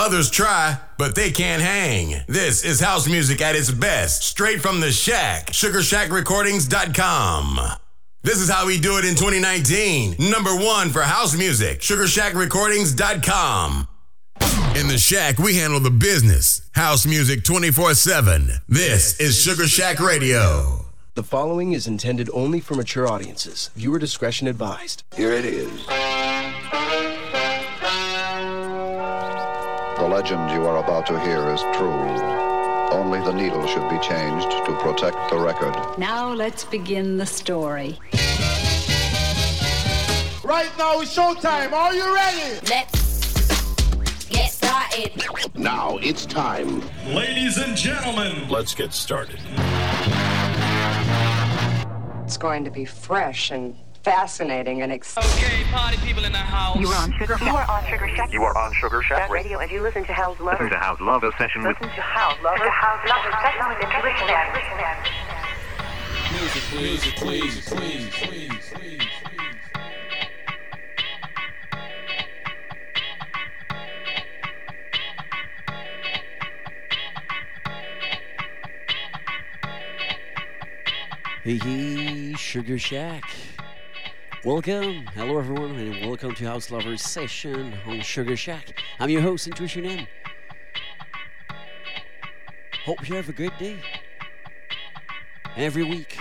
Others try, but they can't hang. This is house music at its best, straight from the shack. SugarShackRecordings.com. This is how we do it in 2019. Number one for house music, SugarShackRecordings.com. In the shack, we handle the business. House music 24 7. This is Sugar Shack Radio. The following is intended only for mature audiences. Viewer discretion advised. Here it is. Legend you are about to hear is true. Only the needle should be changed to protect the record. Now let's begin the story. Right now it's showtime. Are you ready? Let's get started. Now it's time. Ladies and gentlemen, let's get started. It's going to be fresh and fascinating and exciting. Okay, party people in the house. You are on Sugar Shack. You are on Sugar Shack. You are on Sugar Shack Radio, and you listen to House Lover. Listen to House Lover session listen with. to House Lover. To House Lover session with Intuition Music, please, please, please, please, please. Hey, hey, Sugar Shack. Welcome, hello everyone, and welcome to House Lovers Session on Sugar Shack. I'm your host, Intuition M. Hope you have a good day. Every week,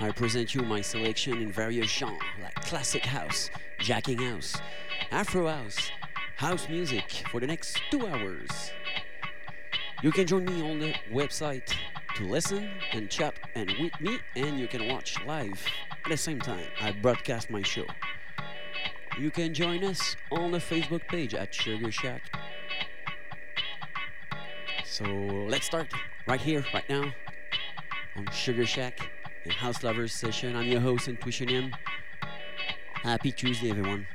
I present you my selection in various genres like classic house, jacking house, afro house, house music for the next two hours. You can join me on the website to listen and chat and with me and you can watch live at the same time I broadcast my show. You can join us on the Facebook page at Sugar Shack. So let's start right here, right now on Sugar Shack and House Lovers Session. I'm your host, Intuition M. Happy Tuesday, everyone.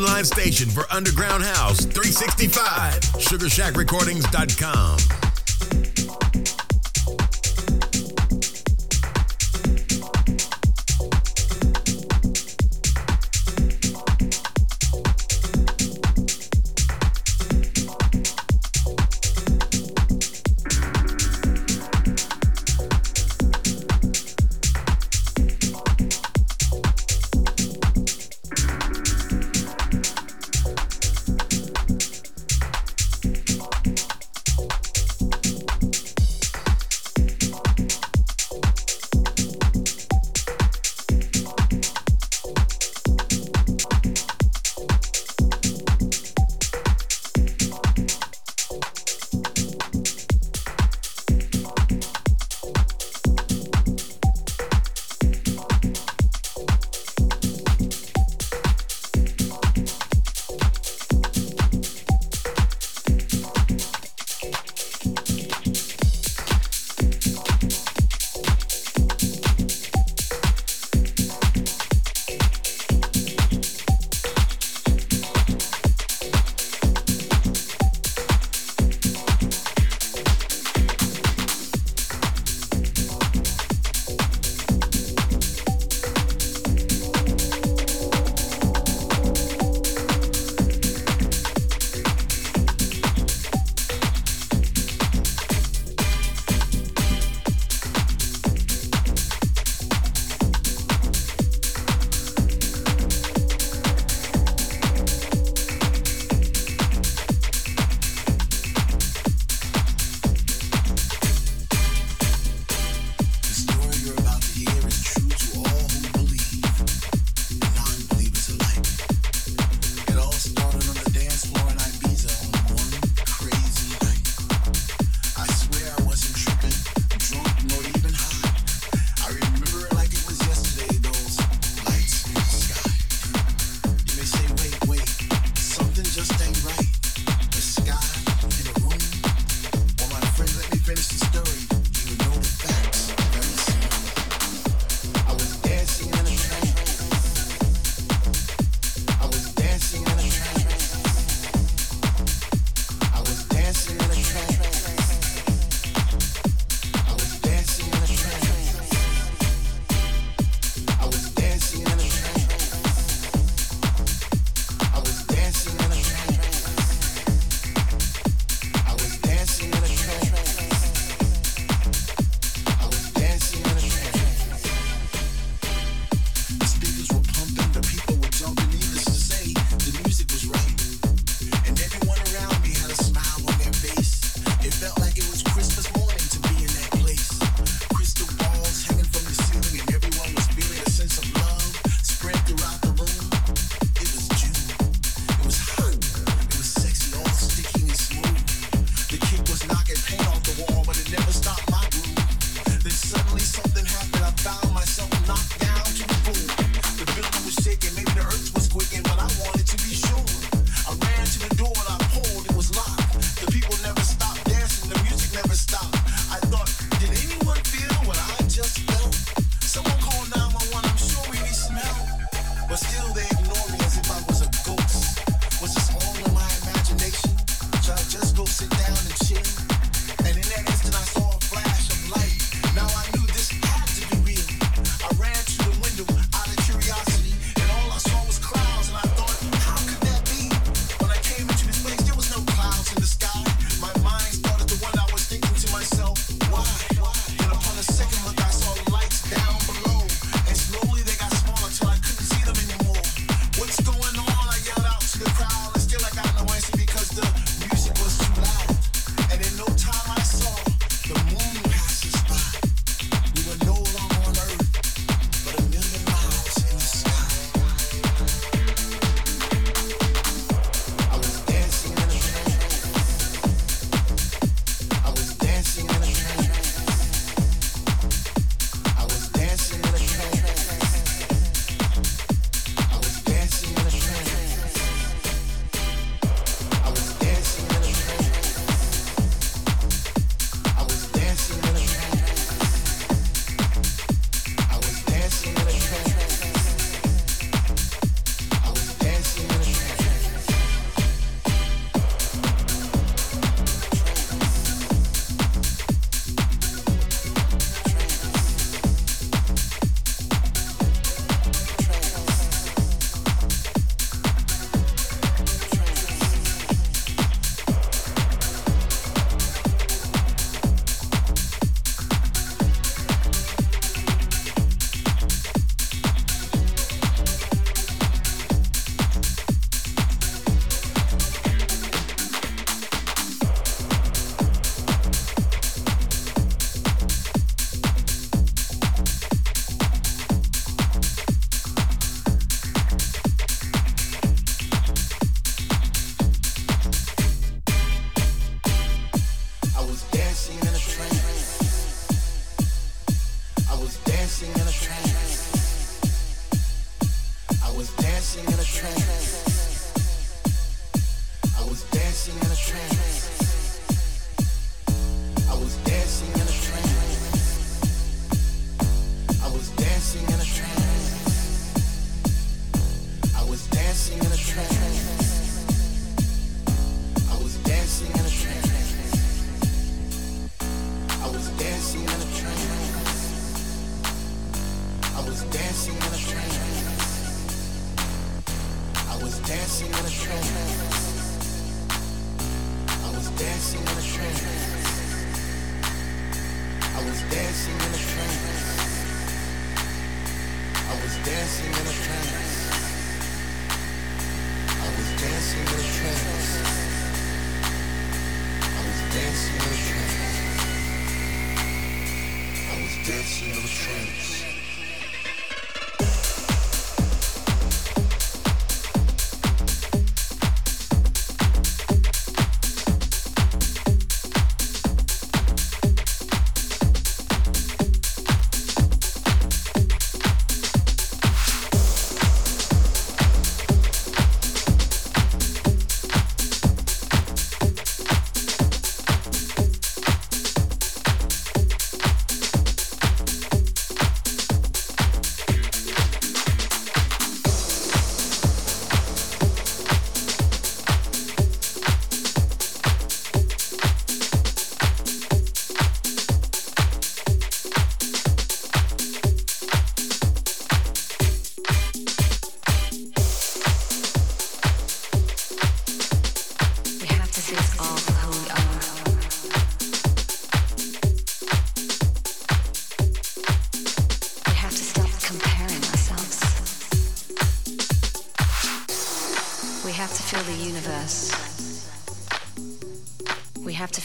Online station for Underground House 365, SugarShackRecordings.com.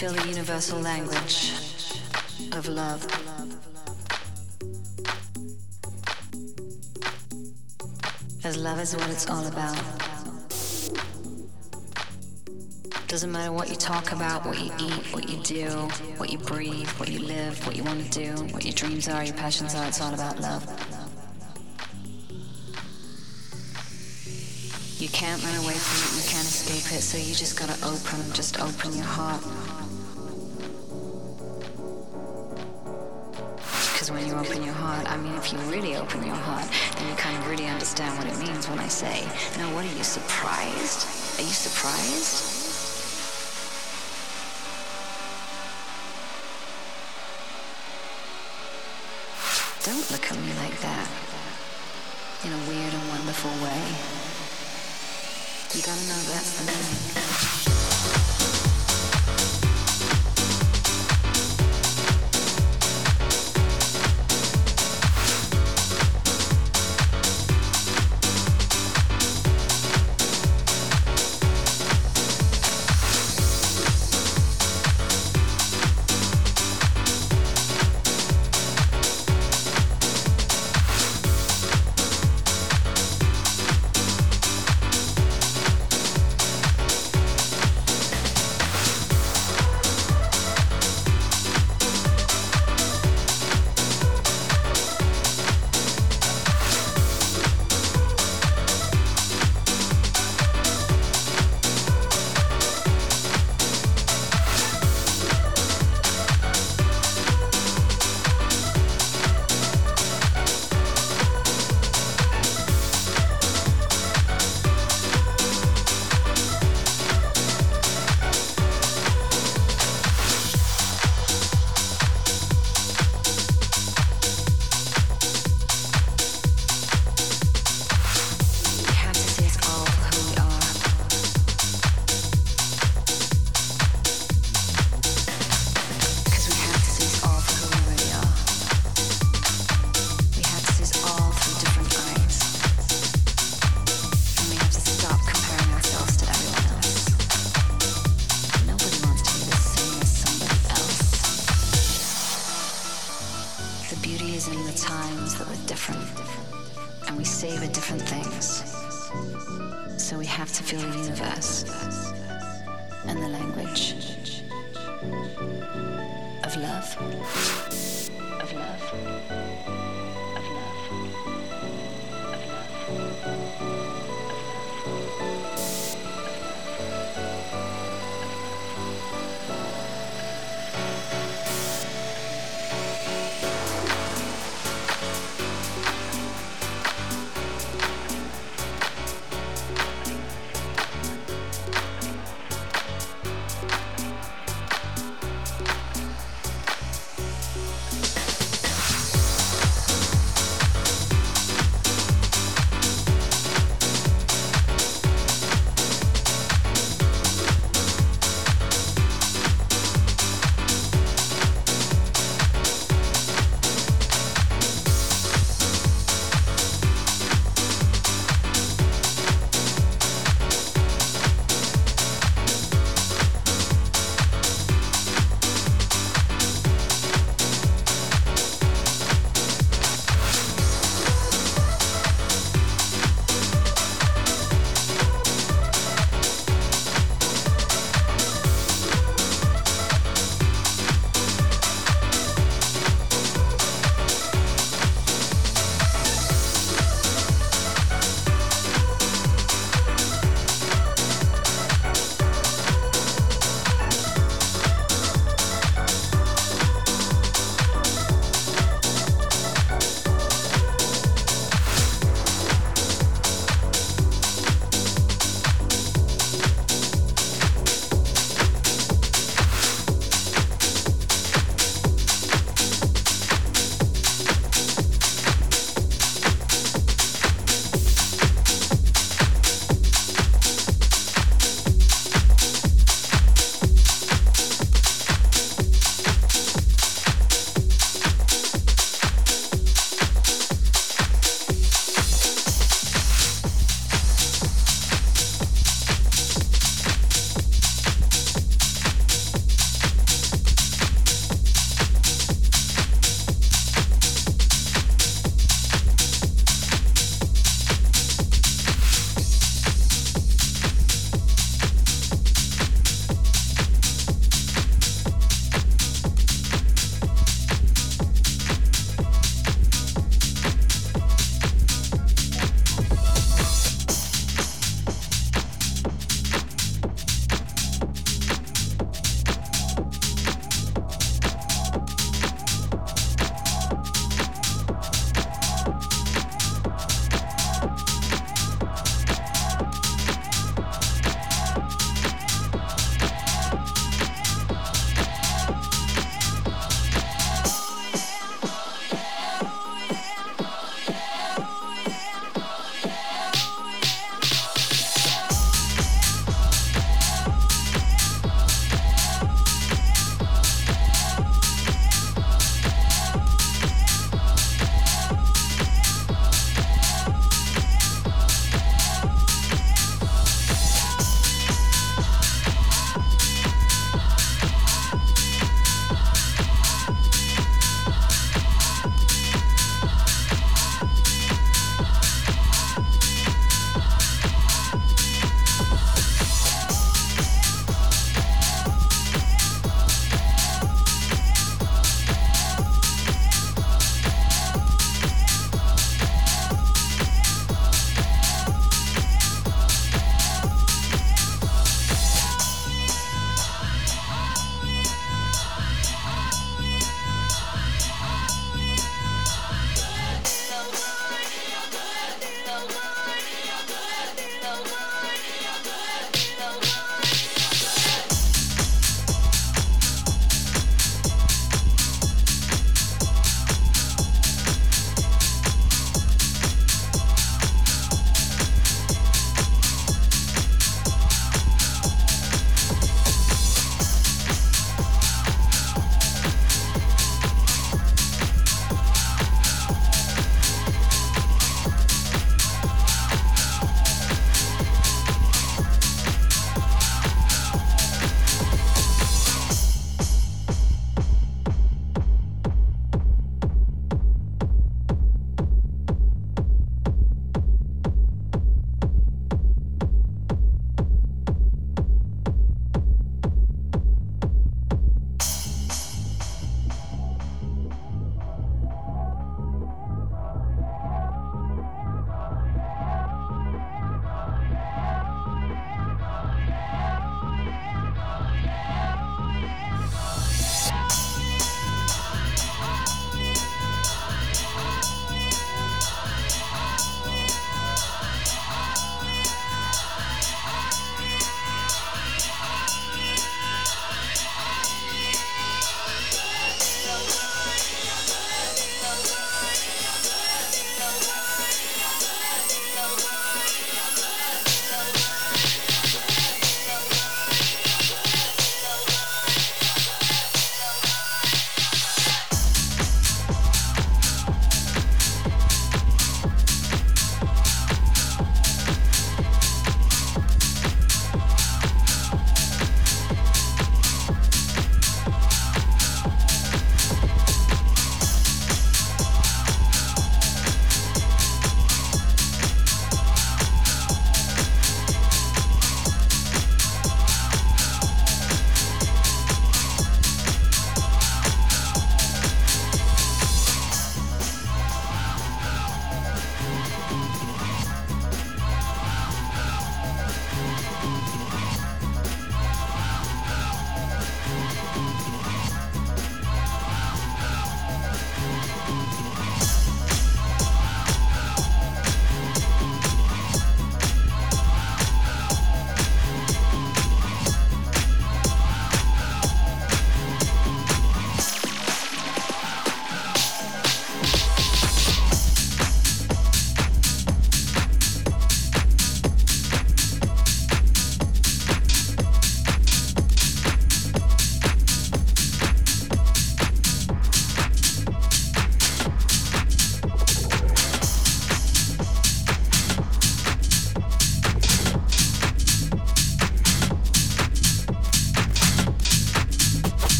feel the universal language of love. As love is what it's all about. Doesn't matter what you talk about, what you eat, what you do, what you breathe, what you live, what you want to do, what your dreams are, your passions are, it's all about love. You can't run away from it, you can't escape it, so you just gotta open, just open your heart. Because when you open your heart, I mean, if you really open your heart, then you kind of really understand what it means when I say, now what are you surprised? Are you surprised? Don't look at me like that. In a weird and wonderful way. You gotta know that's the meaning.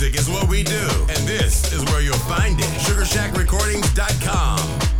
music is what we do, and this is where you'll find it. SugarShackRecordings.com.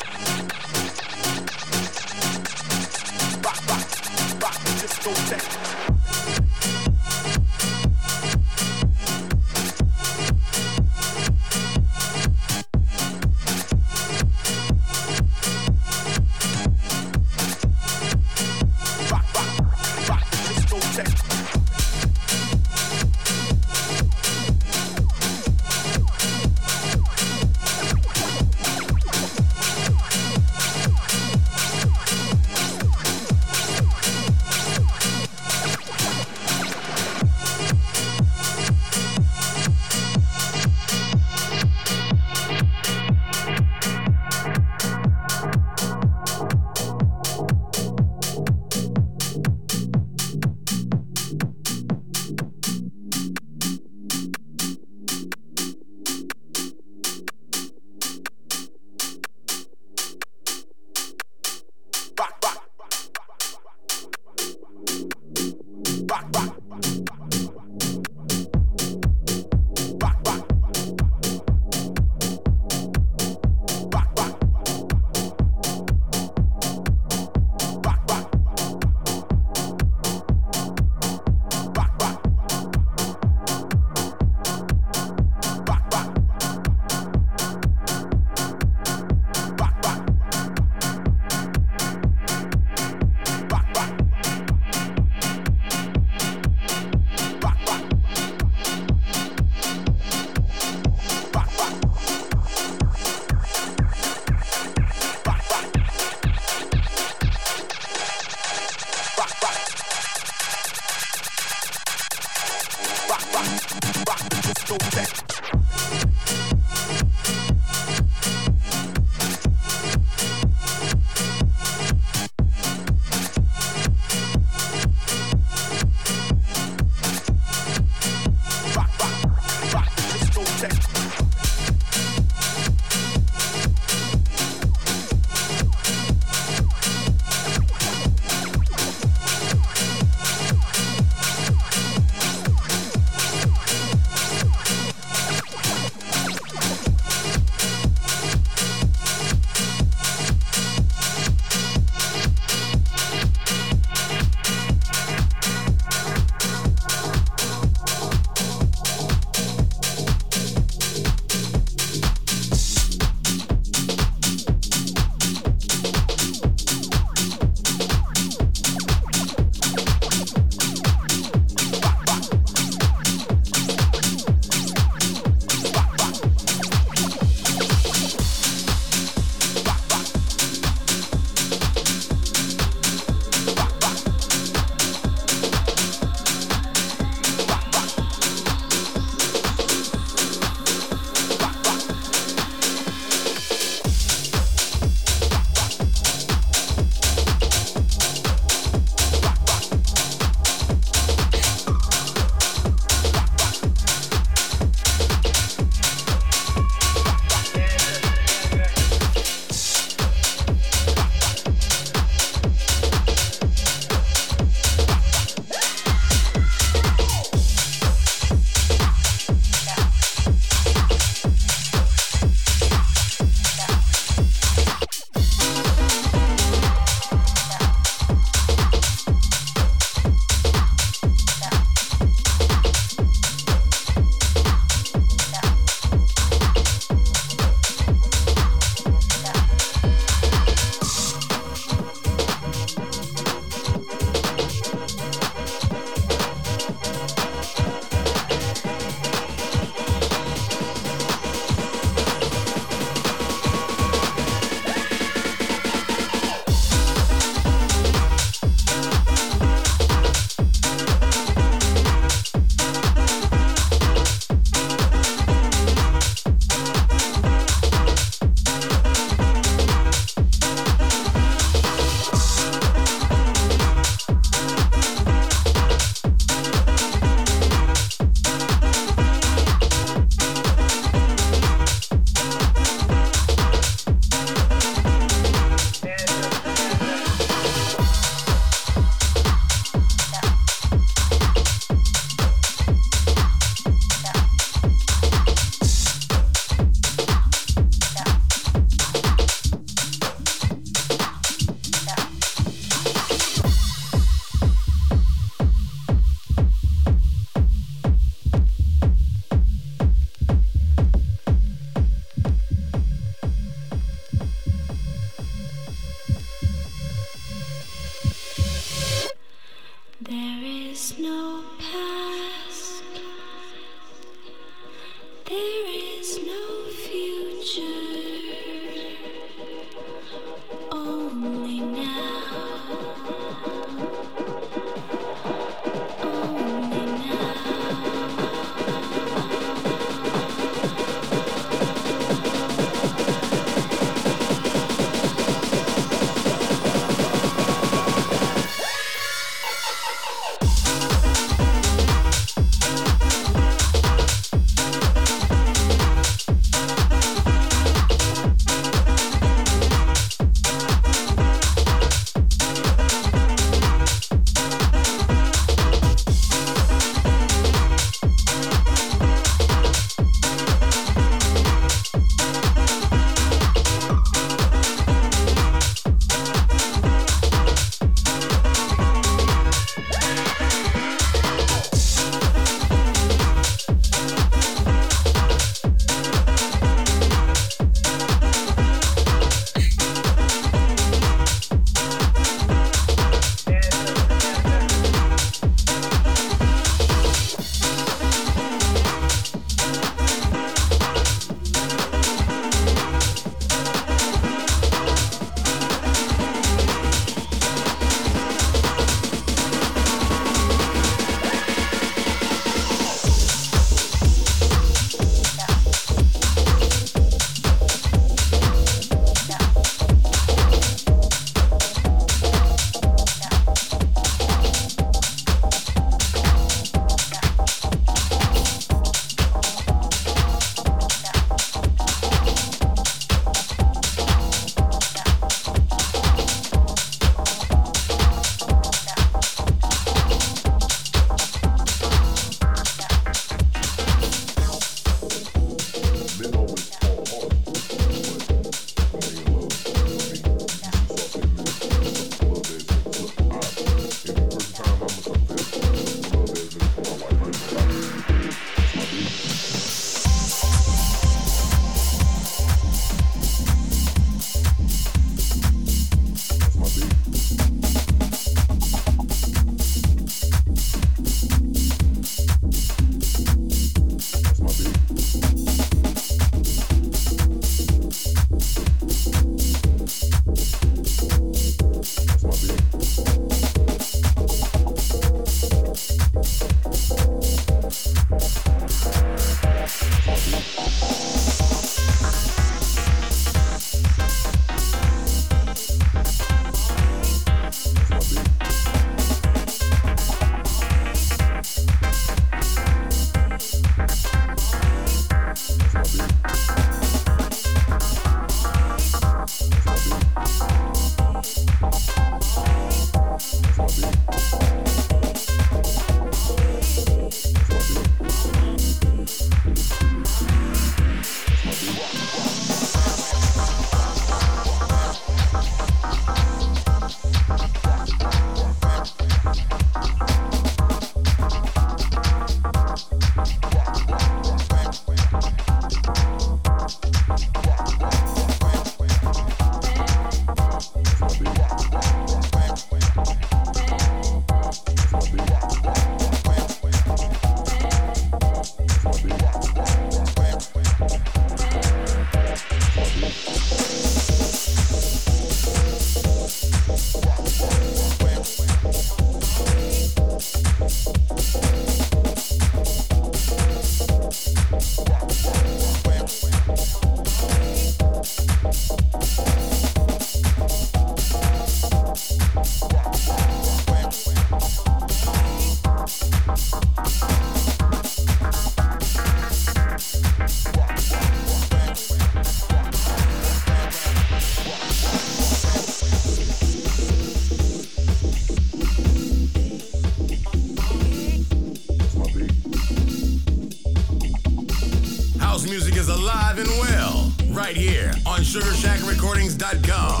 here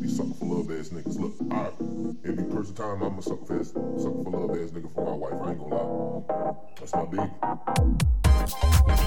be sucking for love ass niggas. Look, I, be person time, I'm a sucker for sucker for love ass nigga for my wife. I ain't gonna lie. That's my baby.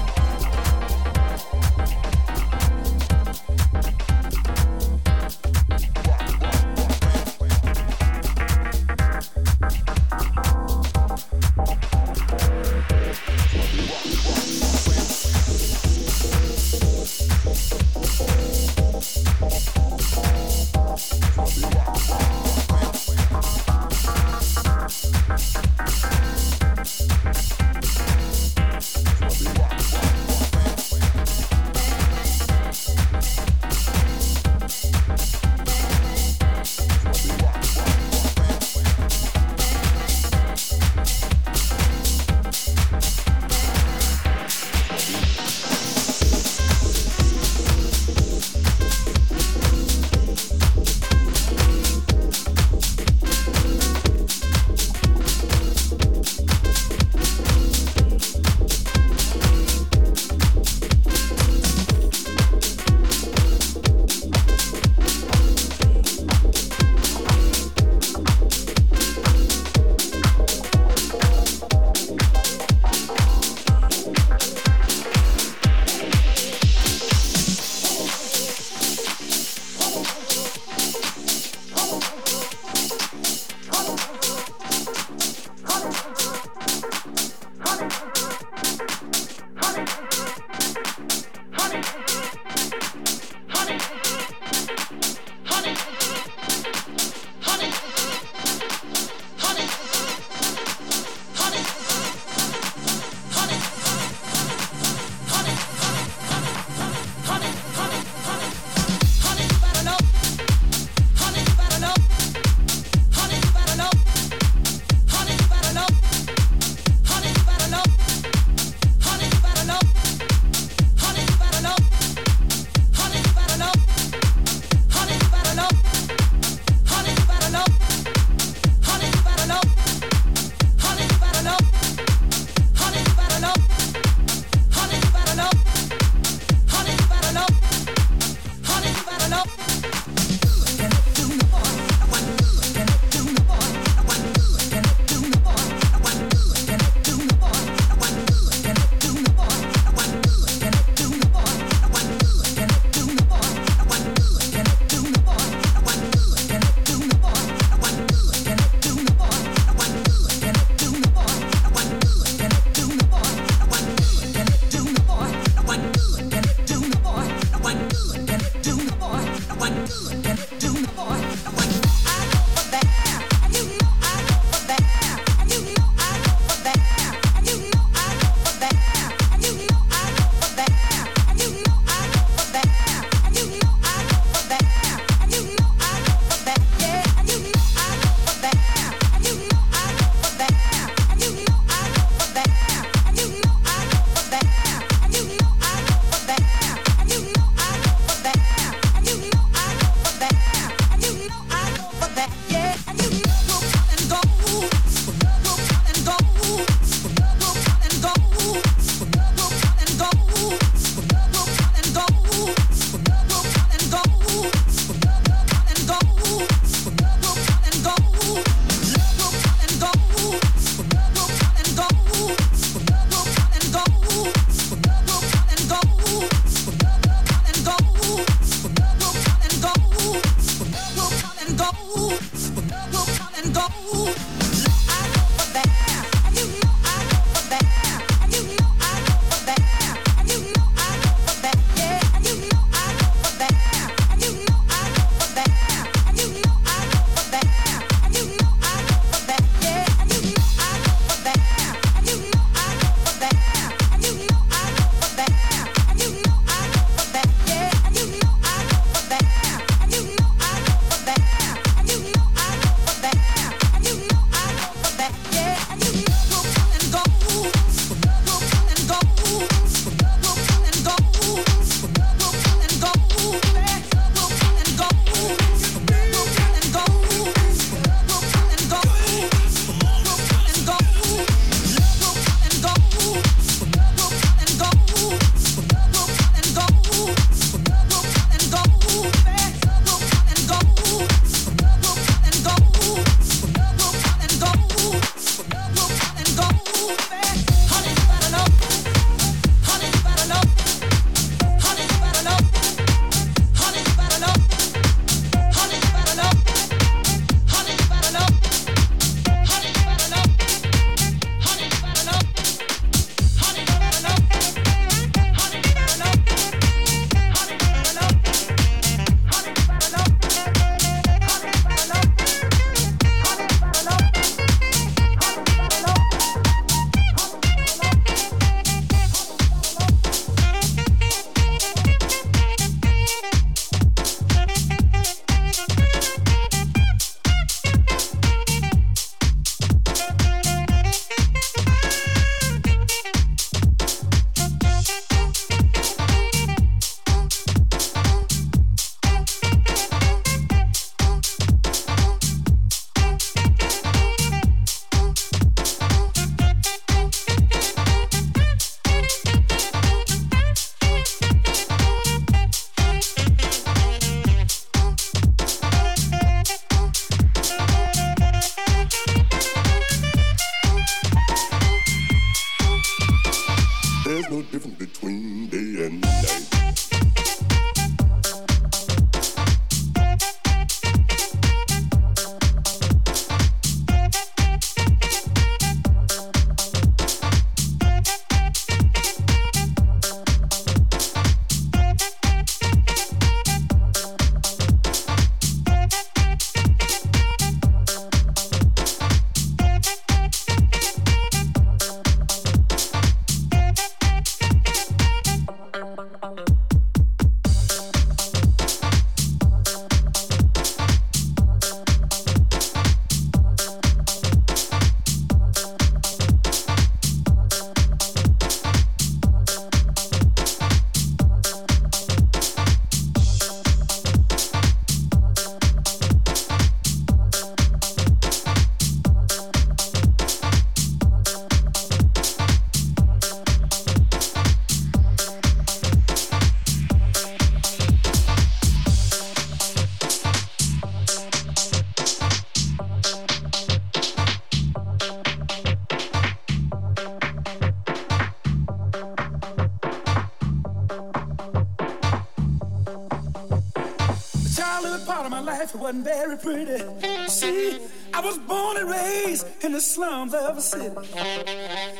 My life, it wasn't very pretty. See, I was born and raised in the slums of a city.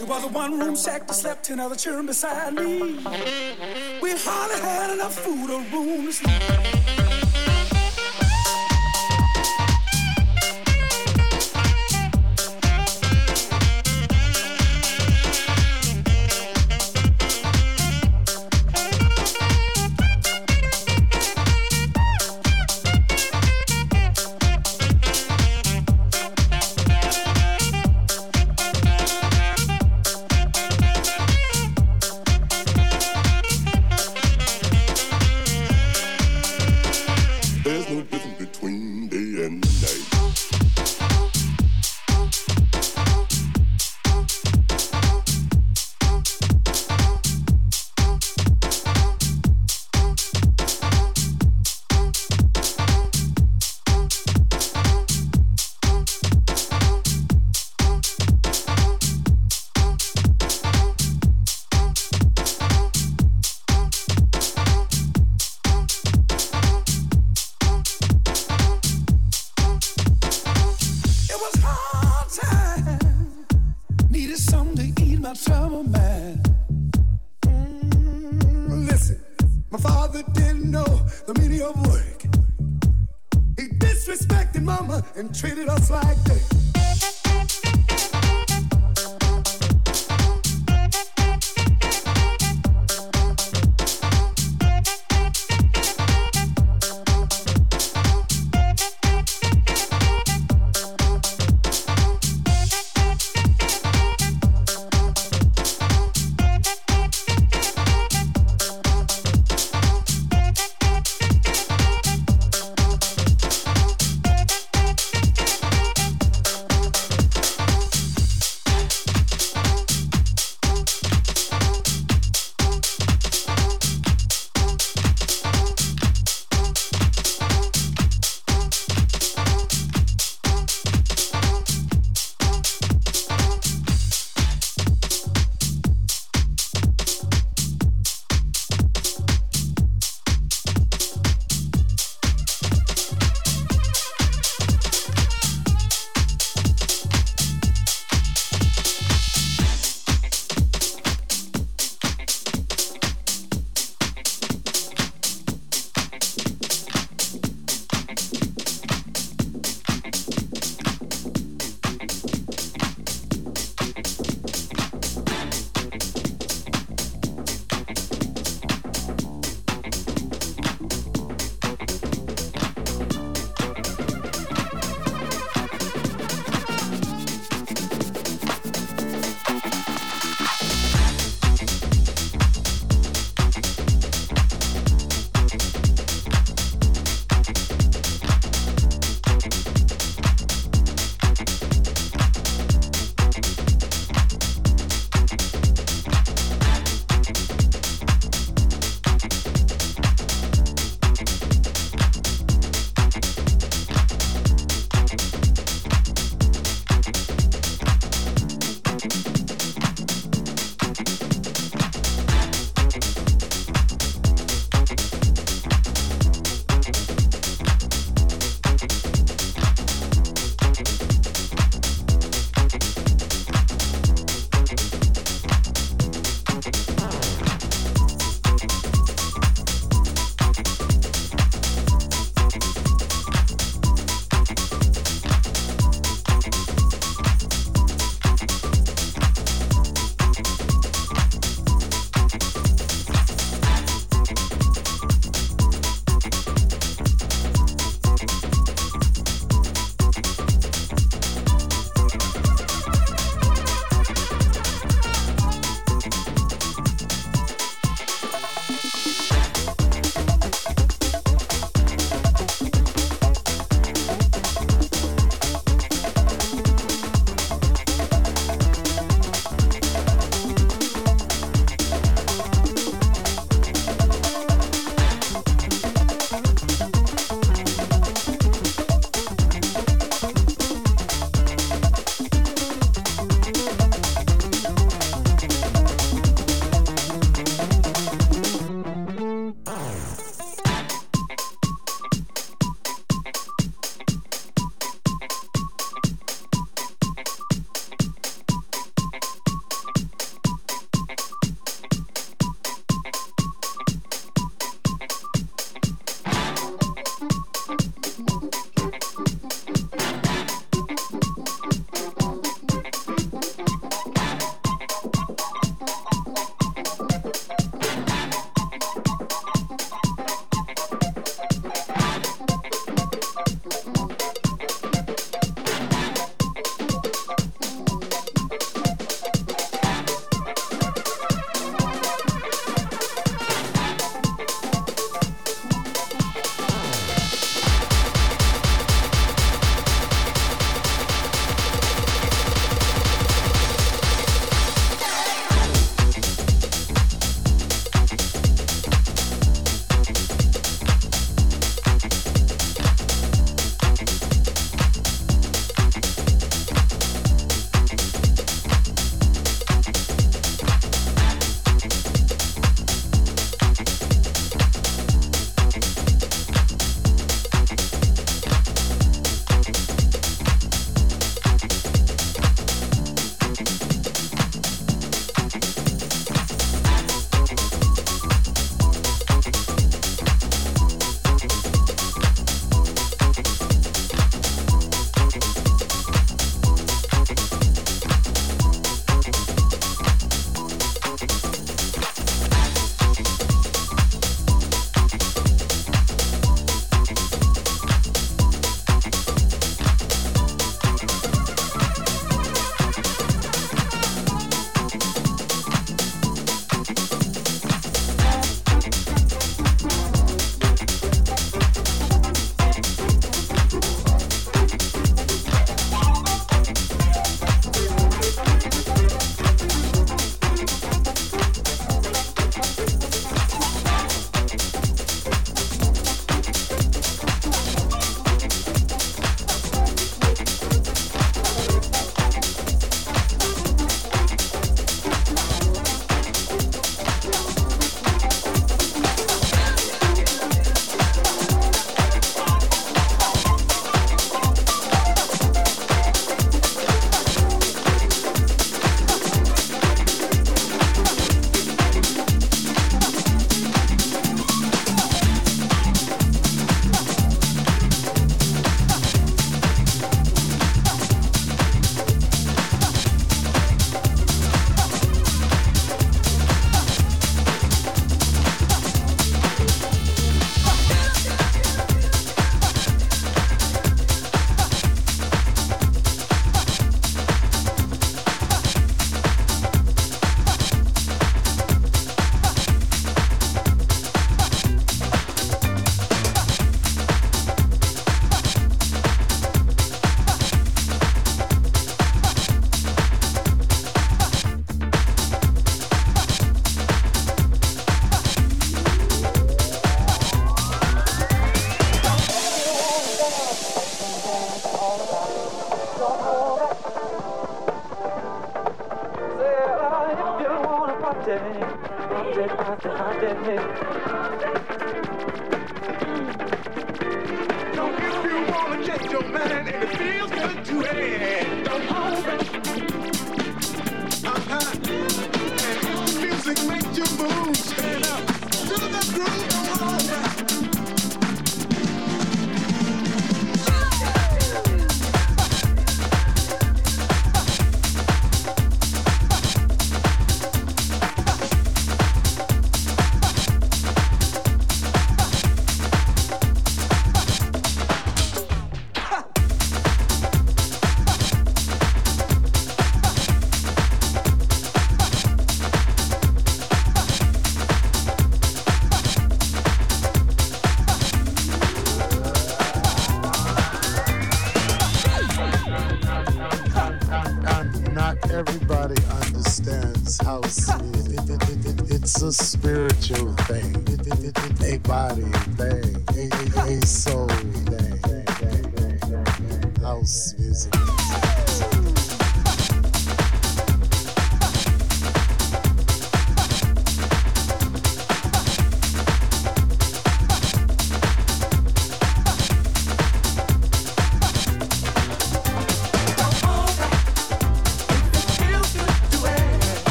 It was a one room shack that slept 10 other children beside me. We hardly had enough food or room to sleep.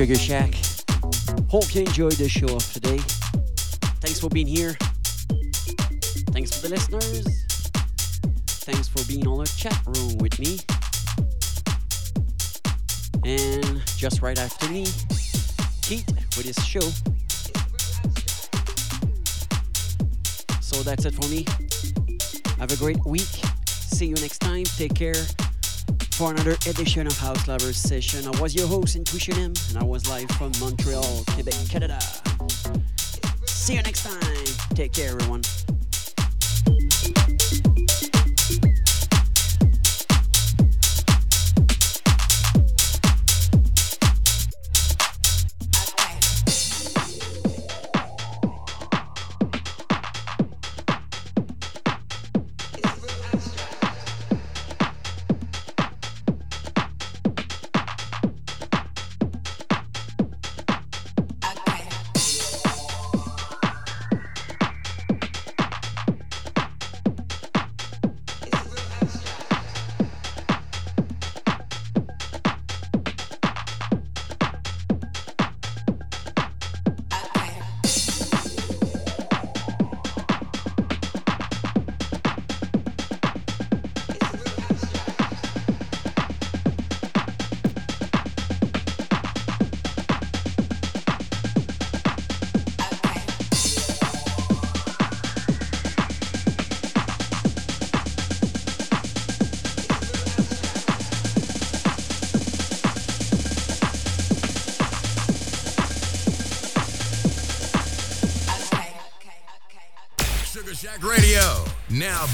Sugar Shack. Hope you enjoyed the show of today. Thanks for being here. Thanks for the listeners. Thanks for being on the chat room with me. And just right after me, Keith with his show. So that's it for me. Have a great week. See you next time. Take care for another edition of House Lovers Session. I was your host, Intuition M, and I was live from Montreal, Quebec, Canada. See you next time. Take care, everyone.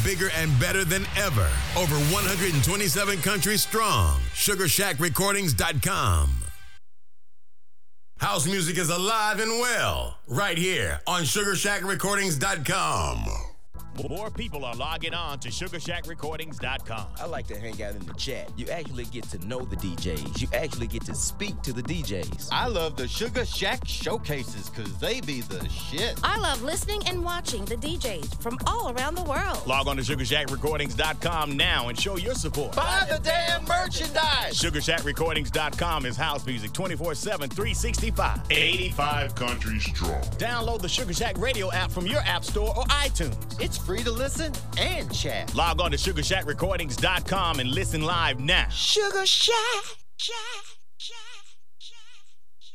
Bigger and better than ever. Over 127 countries strong. SugarShackRecordings.com. House music is alive and well, right here on SugarShackRecordings.com. More people are logging on to SugarShackRecordings.com. I like to hang out in the chat. You actually get to know the DJs. You actually get to speak to the DJs. I love the Sugar Shack showcases because they be the shit. I love listening and watching the DJs from all around the world. Log on to SugarShackRecordings.com now and show your support. Buy the damn merchandise. SugarShackRecordings.com is house music 24 7, 365. 85 countries strong. Download the Sugar Shack Radio app from your app store or iTunes. It's free to listen and chat. Log on to SugarShackRecordings.com and listen live now. Sugar Shack, Shack.